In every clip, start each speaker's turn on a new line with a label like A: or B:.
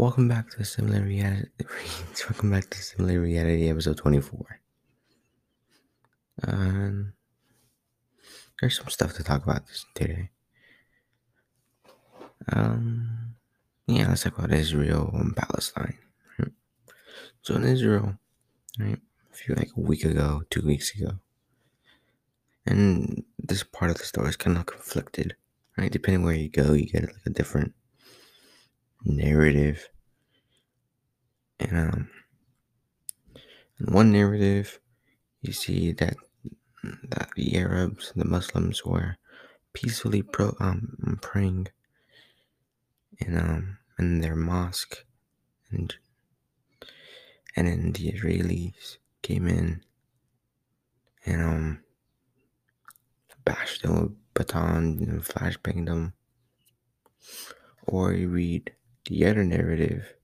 A: Welcome back to Similar Reality. Welcome back to Similar Reality episode 24. Um, there's some stuff to talk about this today. Um, yeah, let's talk about Israel and Palestine. So in Israel, right, a few like a week ago, two weeks ago, and this part of the story is kind of conflicted, right? Depending where you go, you get like a different narrative. And um, in one narrative, you see that that the Arabs, the Muslims, were peacefully pro um praying in um in their mosque, and and then the Israelis came in and um bashed them with batons and flashbanged them. Or you read the other narrative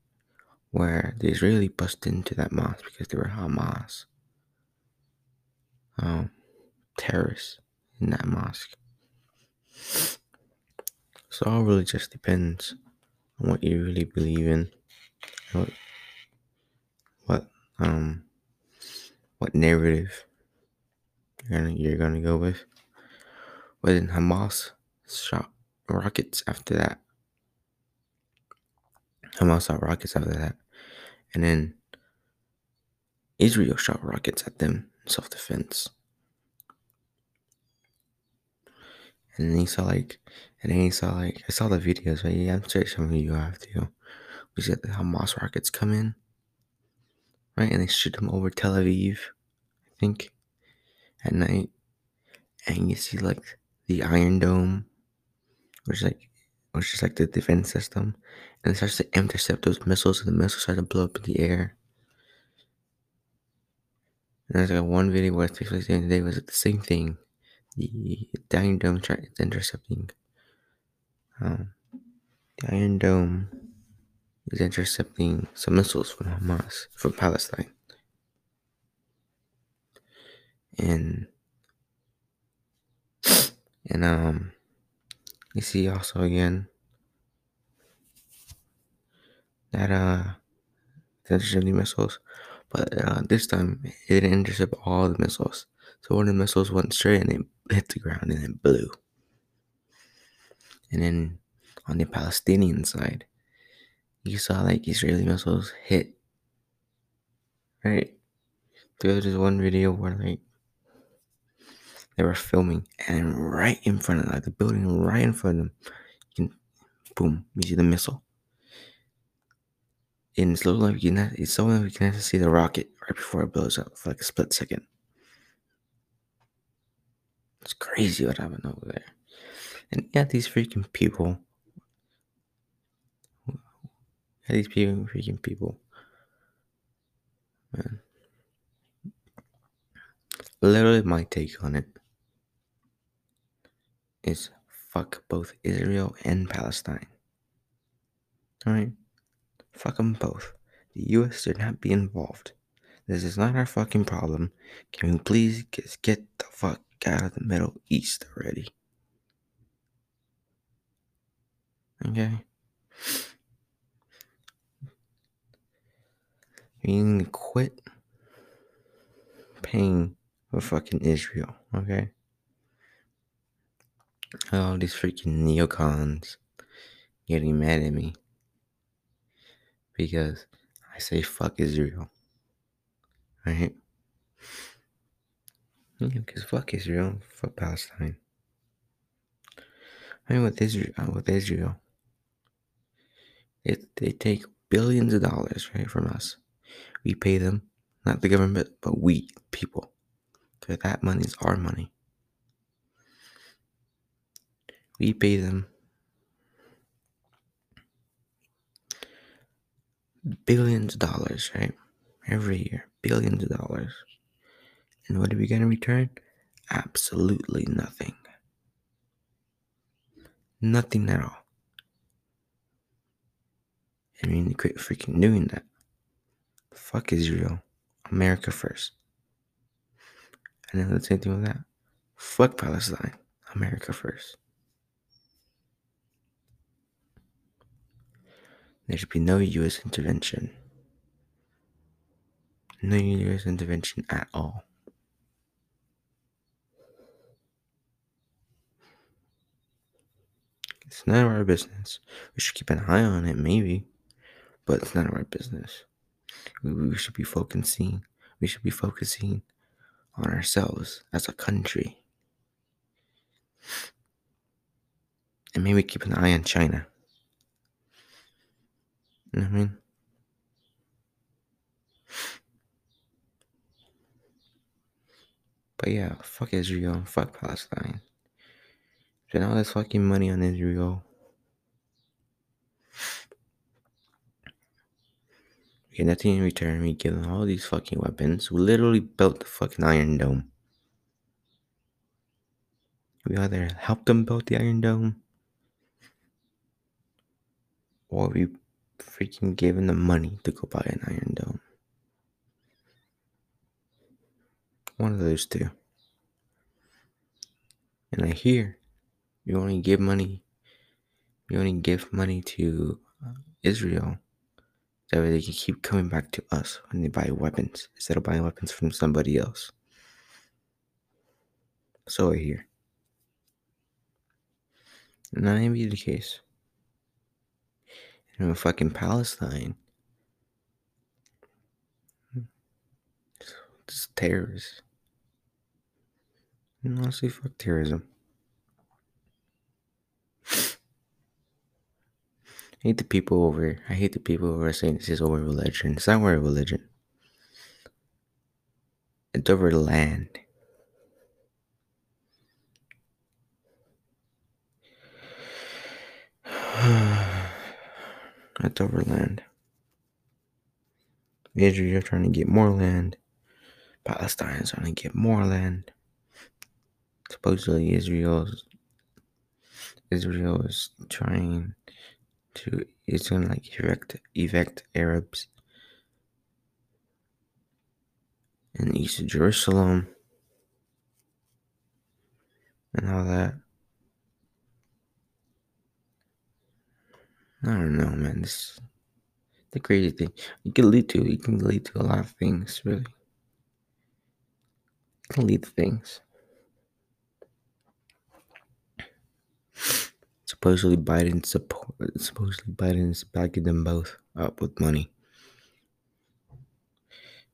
A: where the Israeli busted into that mosque because they were Hamas um, terrorists in that mosque. So all really just depends on what you really believe in, what, what um, what narrative you're gonna you're gonna go with. Whether Hamas shot rockets after that, Hamas shot rockets after that, and then Israel shot rockets at them in self defense. And then he saw like, and then he saw like, I saw the videos, right? Yeah, I'm sure some of you have too. We see the Hamas rockets come in, right? And they shoot them over Tel Aviv, I think, at night. And you see like the Iron Dome, which is like, which is like the defense system, and it starts to intercept those missiles, and the missiles start to blow up in the air. And there's like one video where it takes place the other day was the same thing. The, the Iron Dome tried intercepting. Um, the Iron Dome is intercepting some missiles from Hamas from Palestine. And and um you see also again that uh it's intercepting missiles but uh, this time it didn't intercept all the missiles. So one of the missiles went straight and it hit the ground and it blew. And then on the Palestinian side, you saw like Israeli missiles hit. Right? There was this one video where like they were filming and right in front of like the building right in front of them, you can boom, you see the missile in slow life, you can it's so you can see the rocket right before it blows up for like a split second. It's crazy what happened over there. And yeah, these freaking people. Yeah, these people, freaking people. Man. Literally, my take on it is fuck both Israel and Palestine. Alright? Fuck them both. The US should not be involved. This is not our fucking problem. Can we please just get the fuck out of the Middle East already? Okay? We need to quit paying for fucking Israel, okay? All these freaking neocons getting mad at me because I say fuck Israel. Right? Because fuck Israel, fuck Palestine. I mean, with Israel, uh, with Israel, it, they take billions of dollars right from us. We pay them, not the government, but we people, because that money is our money. We pay them billions of dollars, right? Every year, billions of dollars. And what are we going to return? Absolutely nothing. Nothing at all. I mean, quit freaking doing that. Fuck Israel. America first. And then the same thing with that. Fuck Palestine. America first. There should be no U.S. intervention. No U.S. intervention at all. It's none of our business. We should keep an eye on it, maybe, but it's none of our business. We, we should be focusing. We should be focusing on ourselves as a country, and maybe keep an eye on China. You know what I mean? But yeah, fuck Israel, fuck Palestine. Spend all this fucking money on Israel. We get nothing in return. We give them all these fucking weapons. We literally built the fucking Iron Dome. We either help them build the Iron Dome or we freaking gave them the money to go buy an Iron Dome. One of those two. And I hear you only give money, you only give money to uh, Israel that way they can keep coming back to us when they buy weapons instead of buying weapons from somebody else. So I hear. And that may be the case. You know, fucking Palestine. It's terrorists. And honestly, fuck terrorism. I hate the people over. Here. I hate the people who are saying this is over religion. It's not over religion. It's over the land. It's over land. Israel trying to get more land. Palestine is trying to get more land. Supposedly, Israel's Israel is trying to it's gonna like evict evict Arabs in East of Jerusalem and all that. I don't know, man. This the crazy thing. It can lead to it can lead to a lot of things, really. It can lead to things. Supposedly Biden support supposedly Biden's backing them both up with money.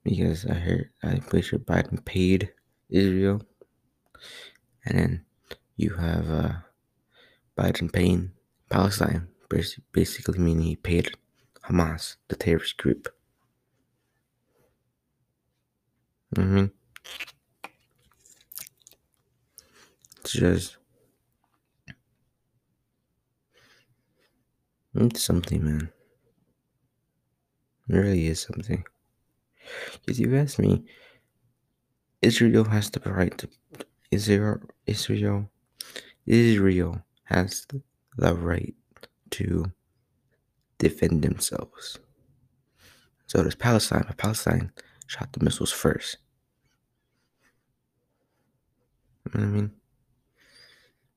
A: Because I heard I'm pretty sure Biden paid Israel. And then you have uh, Biden paying Palestine basically meaning he paid Hamas, the terrorist group. I mean, it's just it's something, man. It really is something. Because you asked me, Israel has the right to Israel. Israel. Israel has the right to defend themselves. So does Palestine, but Palestine shot the missiles first. You know I mean?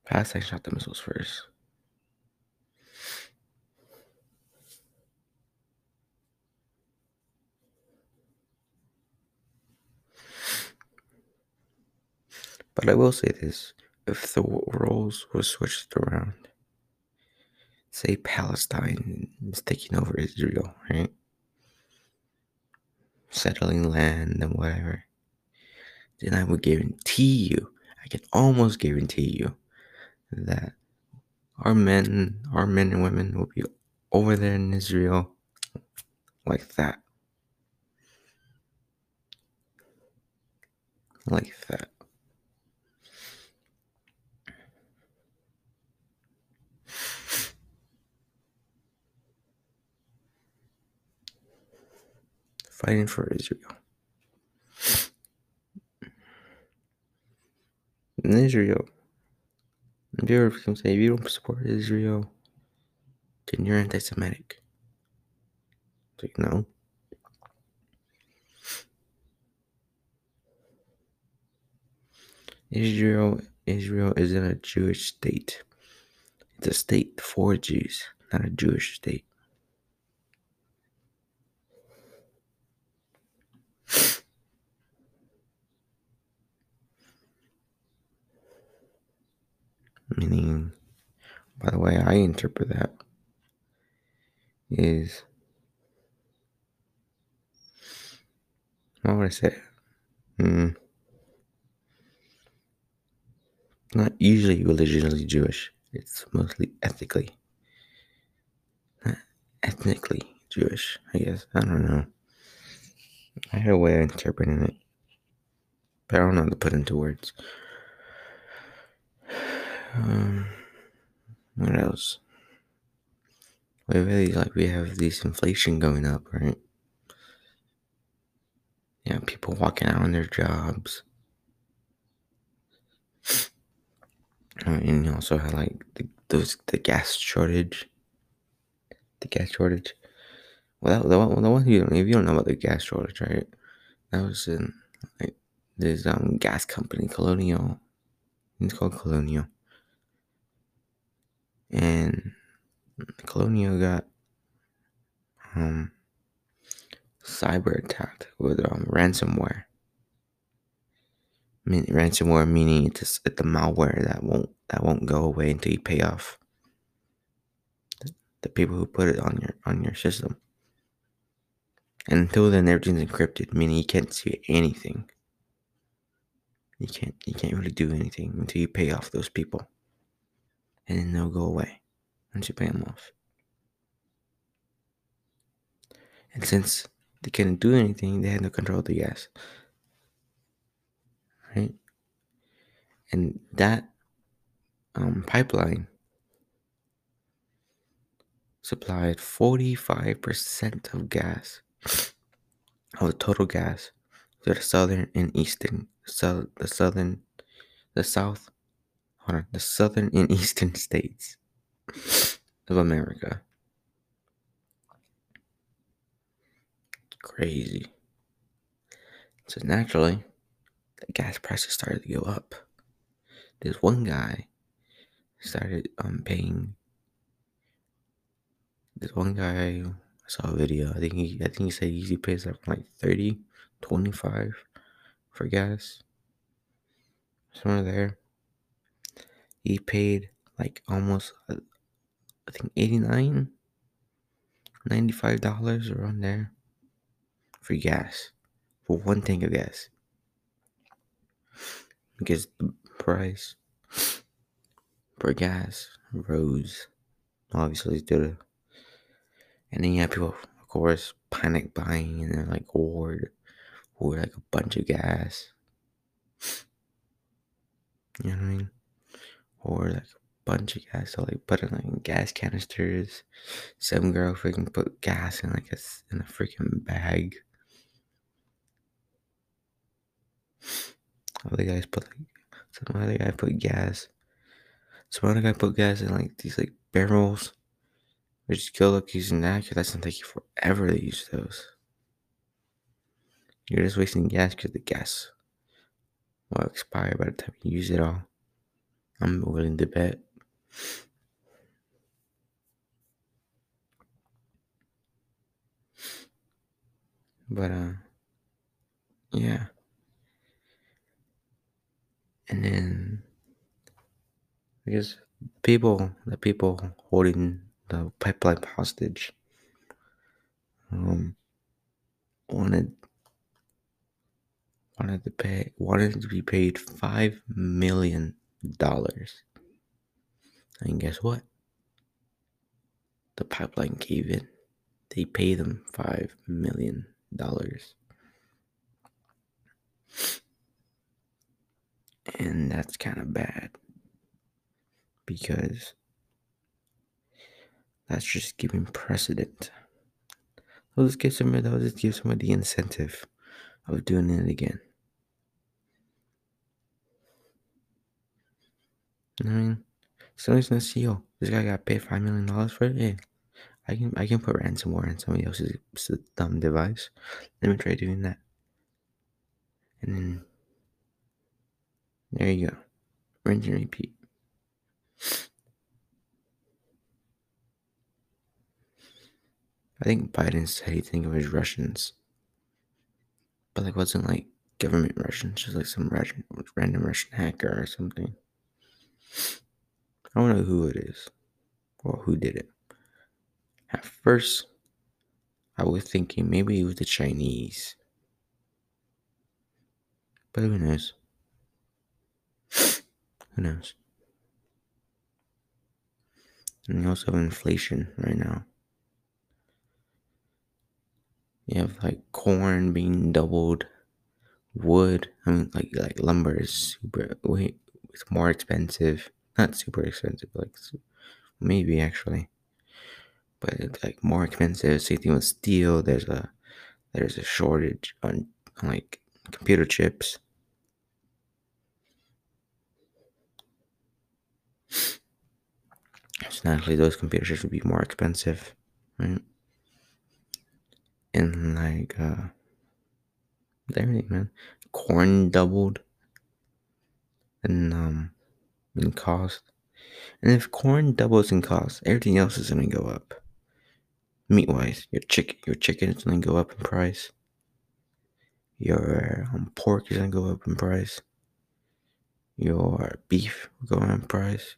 A: Palestine shot the missiles first. But I will say this if the roles were switched around, say Palestine is taking over Israel, right? Settling land and whatever, then I would guarantee you, I can almost guarantee you that our men, our men and women will be over there in Israel like that. Like that. Fighting for Israel. In Israel, if you ever say if you don't support Israel, then you're anti-Semitic. Like no. Israel, Israel isn't a Jewish state. It's a state for Jews, not a Jewish state. Meaning, by the way I interpret that, is what would I say? Hmm. Not usually religiously Jewish. It's mostly ethically. Not ethnically Jewish, I guess. I don't know. I had a way of interpreting it. But I don't know how to put into words. Um, what else? We really like we have this inflation going up, right? Yeah, people walking out on their jobs. and you also had like the, those the gas shortage. The gas shortage. Well, that, the one, the one you don't, if you don't know about the gas shortage, right? That was in like this um gas company, Colonial. It's called Colonial, and Colonial got um cyber attacked with um ransomware. Ransomware meaning it's it's the malware that won't that won't go away until you pay off the, the people who put it on your on your system. And until then, everything's encrypted, meaning you can't see anything. You can't you can't really do anything until you pay off those people, and then they'll go away once you pay them off. And since they couldn't do anything, they had no control of the gas. Right? And that um, pipeline supplied 45% of gas, of the total gas, to the southern and eastern, so the southern, the south, hold on, the southern and eastern states of America. Crazy. So naturally, the gas prices started to go up. This one guy started um paying. This one guy I saw a video. I think he I think he said he pays like like 30, 25 for gas. Somewhere there. He paid like almost uh, I think 89 95 dollars around there for gas for one tank of gas. Because the price for gas rose obviously due to and then you have people of course panic buying and they're like hoard hoard like a bunch of gas. You know what I mean or like a bunch of gas so like put in like gas canisters some girl freaking put gas in like a in a freaking bag other guys put like some other guy put gas. Some other guy put gas in like these like barrels. Which good luck using that because that's gonna take you forever to use those. You're just wasting gas because the gas will expire by the time you use it all. I'm willing to bet. But uh yeah. And then guess people the people holding the pipeline hostage um wanted wanted to pay wanted to be paid five million dollars. And guess what? The pipeline gave in. They pay them five million dollars. And that's kind of bad because that's just giving precedent. They'll just give somebody, they'll just give somebody the incentive of doing it again. I mean, somebody's gonna see, oh, this guy got paid five million dollars for it. Yeah, I can I can put ransomware in somebody else's dumb device. Let me try doing that, and then there you go, rinse and repeat. I think Biden said he think of his Russians, but like wasn't like government Russians, just like some Russian, random Russian hacker or something. I don't know who it is or who did it. At first, I was thinking maybe it was the Chinese. But who knows? who knows? And you also have inflation right now. You have like corn being doubled, wood. I mean, like like lumber is super. Wait, it's more expensive. Not super expensive, like maybe actually, but it's like more expensive. Same thing with steel. There's a there's a shortage on, on like computer chips. So naturally, those computer chips would be more expensive, right? And like, uh, everything, man. Corn doubled in um in cost, and if corn doubles in cost, everything else is gonna go up. Meat wise, your chicken, your chicken is gonna go up in price. Your um, pork is gonna go up in price. Your beef will go up in price.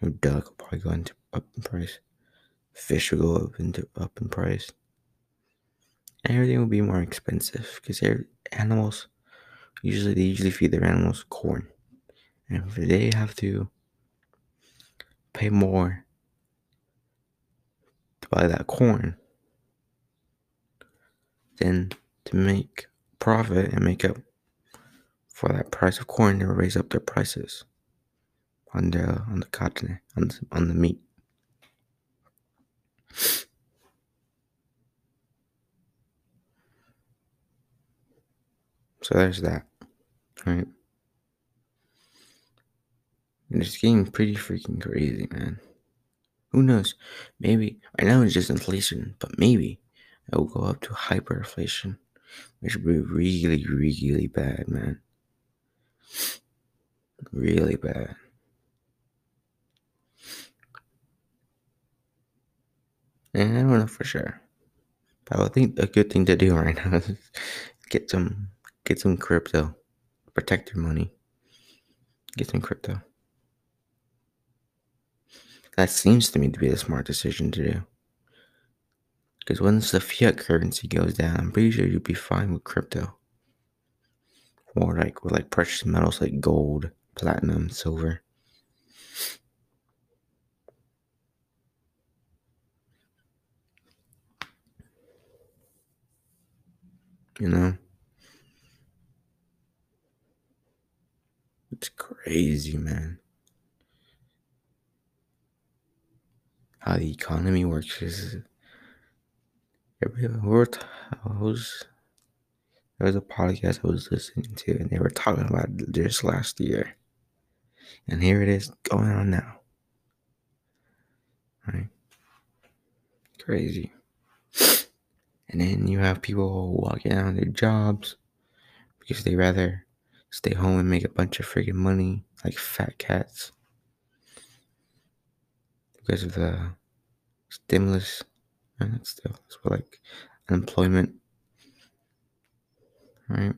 A: Your duck will probably go into up in price. Fish will go up into up in price. And everything will be more expensive because animals usually they usually feed their animals corn, and they have to pay more to buy that corn, then to make profit and make up for that price of corn, they raise up their prices on the on the cotton on the, on the meat. So there's that, right? And it's getting pretty freaking crazy, man. Who knows? Maybe right now it's just inflation, but maybe it will go up to hyperinflation, which would be really, really bad, man. Really bad. And I don't know for sure. But I think a good thing to do right now is get some get some crypto. Protect your money. Get some crypto. That seems to me to be the smart decision to do. Because once the fiat currency goes down, I'm pretty sure you'd be fine with crypto. Or like with like precious metals like gold, platinum, silver. You know? It's crazy, man. How the economy works is. T- I was, there was a podcast I was listening to, and they were talking about this last year. And here it is going on now. Right? Crazy. And then you have people walking out of their jobs because they rather stay home and make a bunch of freaking money like fat cats because of the uh, stimulus and still it's like unemployment. Right?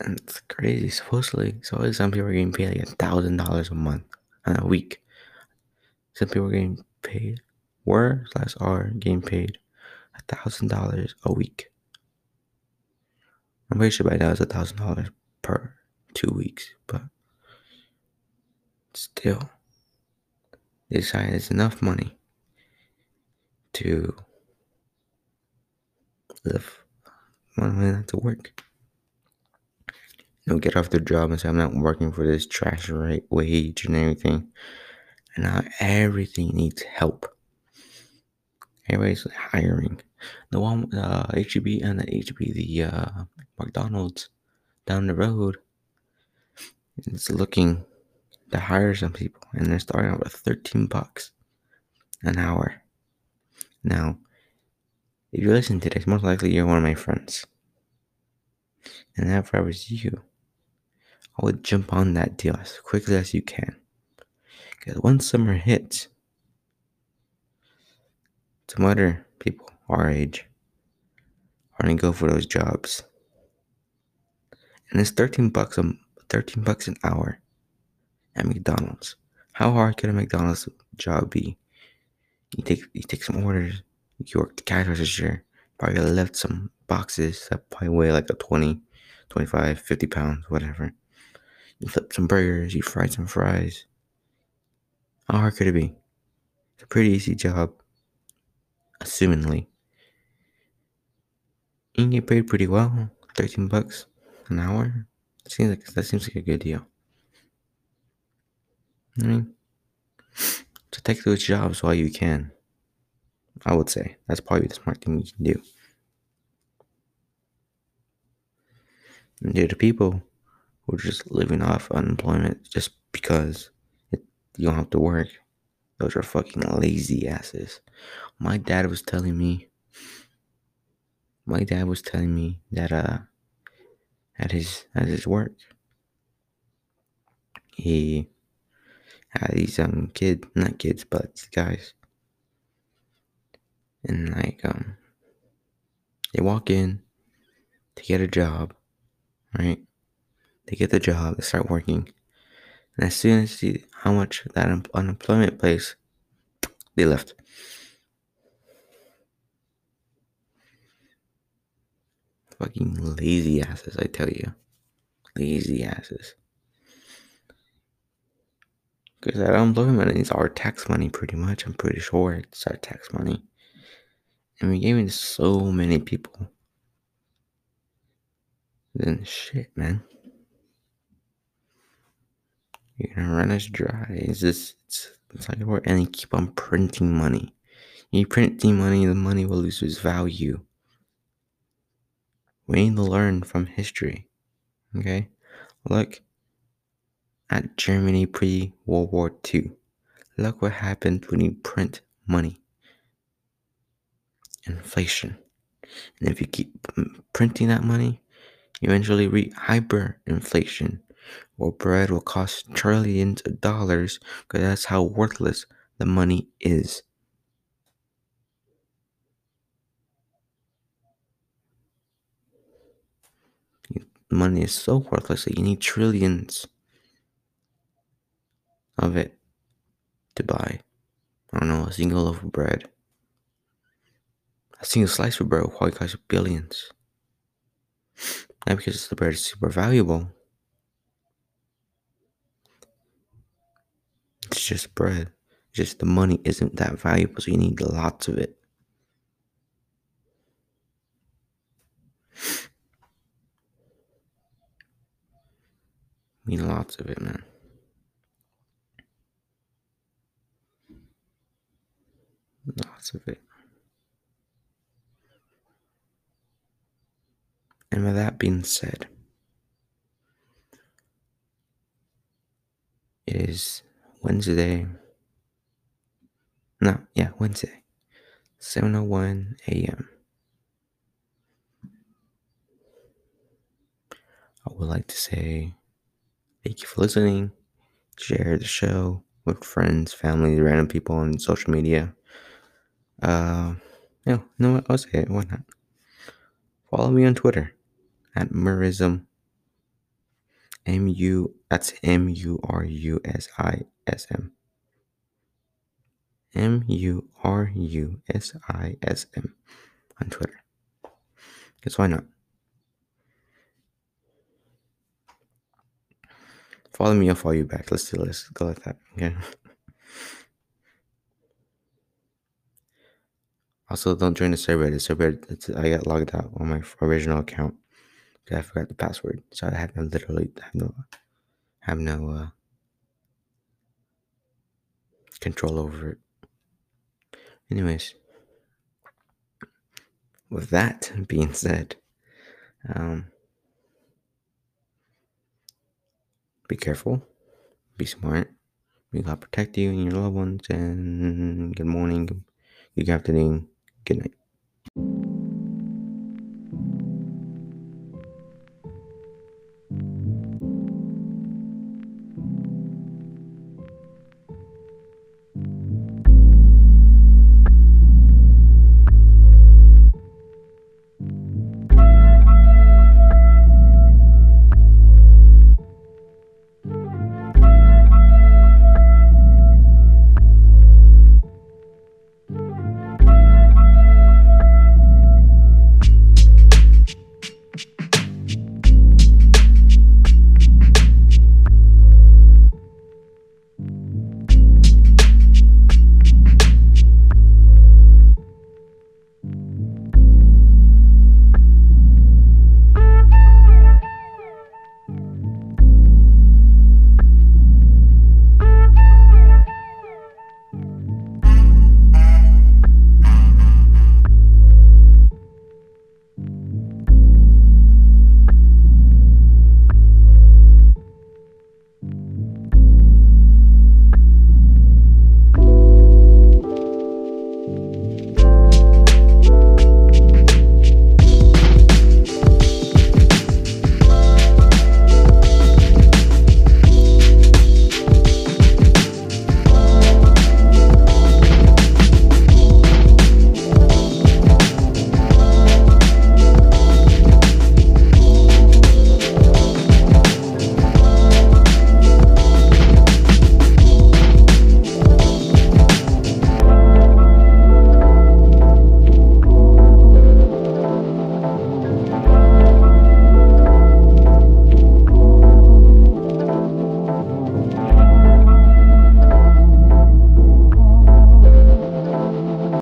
A: And it's crazy supposedly. So some people are getting paid like a thousand dollars a month and a week. Some people are getting paid were slash are getting paid a thousand dollars a week. I'm pretty sure by now it's a thousand dollars per two weeks, but still, they decided it's enough money to live money not to work. Know, get off their job and say, I'm not working for this trash rate wage and everything. And now everything needs help. Everybody's hiring. The one, uh, HEB and the HEB, the uh, McDonald's down the road is looking to hire some people, and they're starting out with 13 bucks an hour. Now, if you listen to this, most likely you're one of my friends. And if I was you, I would jump on that deal as quickly as you can. Because once summer hits, some other people our age are gonna go for those jobs. And it's 13 bucks a 13 bucks an hour at McDonald's. How hard could a McDonald's job be? You take you take some orders, you work the cash register, probably lift some boxes that probably weigh like a 20, 25, 50 pounds, whatever. You flip some burgers, you fry some fries. How hard could it be? It's a pretty easy job, assumingly. You can get paid pretty well, 13 bucks an hour. Seems like that seems like a good deal. I mean, to take those jobs while you can. I would say that's probably the smart thing you can do. And to the people who are just living off unemployment just because it, you don't have to work, those are fucking lazy asses. My dad was telling me. My dad was telling me that uh, at his at his work, he had these um kid, not kids, but guys, and like um, they walk in to get a job, right? They get the job, they start working, and as soon as they see how much that un- unemployment pays, they left. Fucking lazy asses, I tell you. Lazy asses. Because that unemployment money is our tax money, pretty much. I'm pretty sure it's our tax money. And we gave it to so many people. Then shit, man. You're gonna run us dry. It's just, it's, it's like work. And you keep on printing money. You printing money, the money will lose its value. We need to learn from history. Okay? Look at Germany pre World War II. Look what happened when you print money. Inflation. And if you keep printing that money, you eventually reach hyperinflation, where bread will cost trillions of dollars because that's how worthless the money is. Money is so worthless that you need trillions of it to buy, I don't know, a single loaf of bread. A single slice of bread will probably cost billions. Not because the bread is super valuable. It's just bread. Just the money isn't that valuable, so you need lots of it. You need lots of it, man. Lots of it. And with that being said, it is Wednesday. No, yeah, Wednesday. 7:01 a.m. I would like to say thank you for listening. Share the show with friends, family, random people on social media. Uh, yeah, no, know? I'll say it. Why not? Follow me on Twitter at Murusism. M U. That's M U R U S I S M. M U R U S I S M on Twitter. Because why not? Follow me, I'll follow you back. Let's do this. Go like that. Okay. Also, don't join the server. The server, I got logged out on my original account. because I forgot the password, so I to literally have no, have no uh, control over it. Anyways, with that being said, um, be careful, be smart. We gotta protect you and your loved ones. And good morning, good afternoon, good night.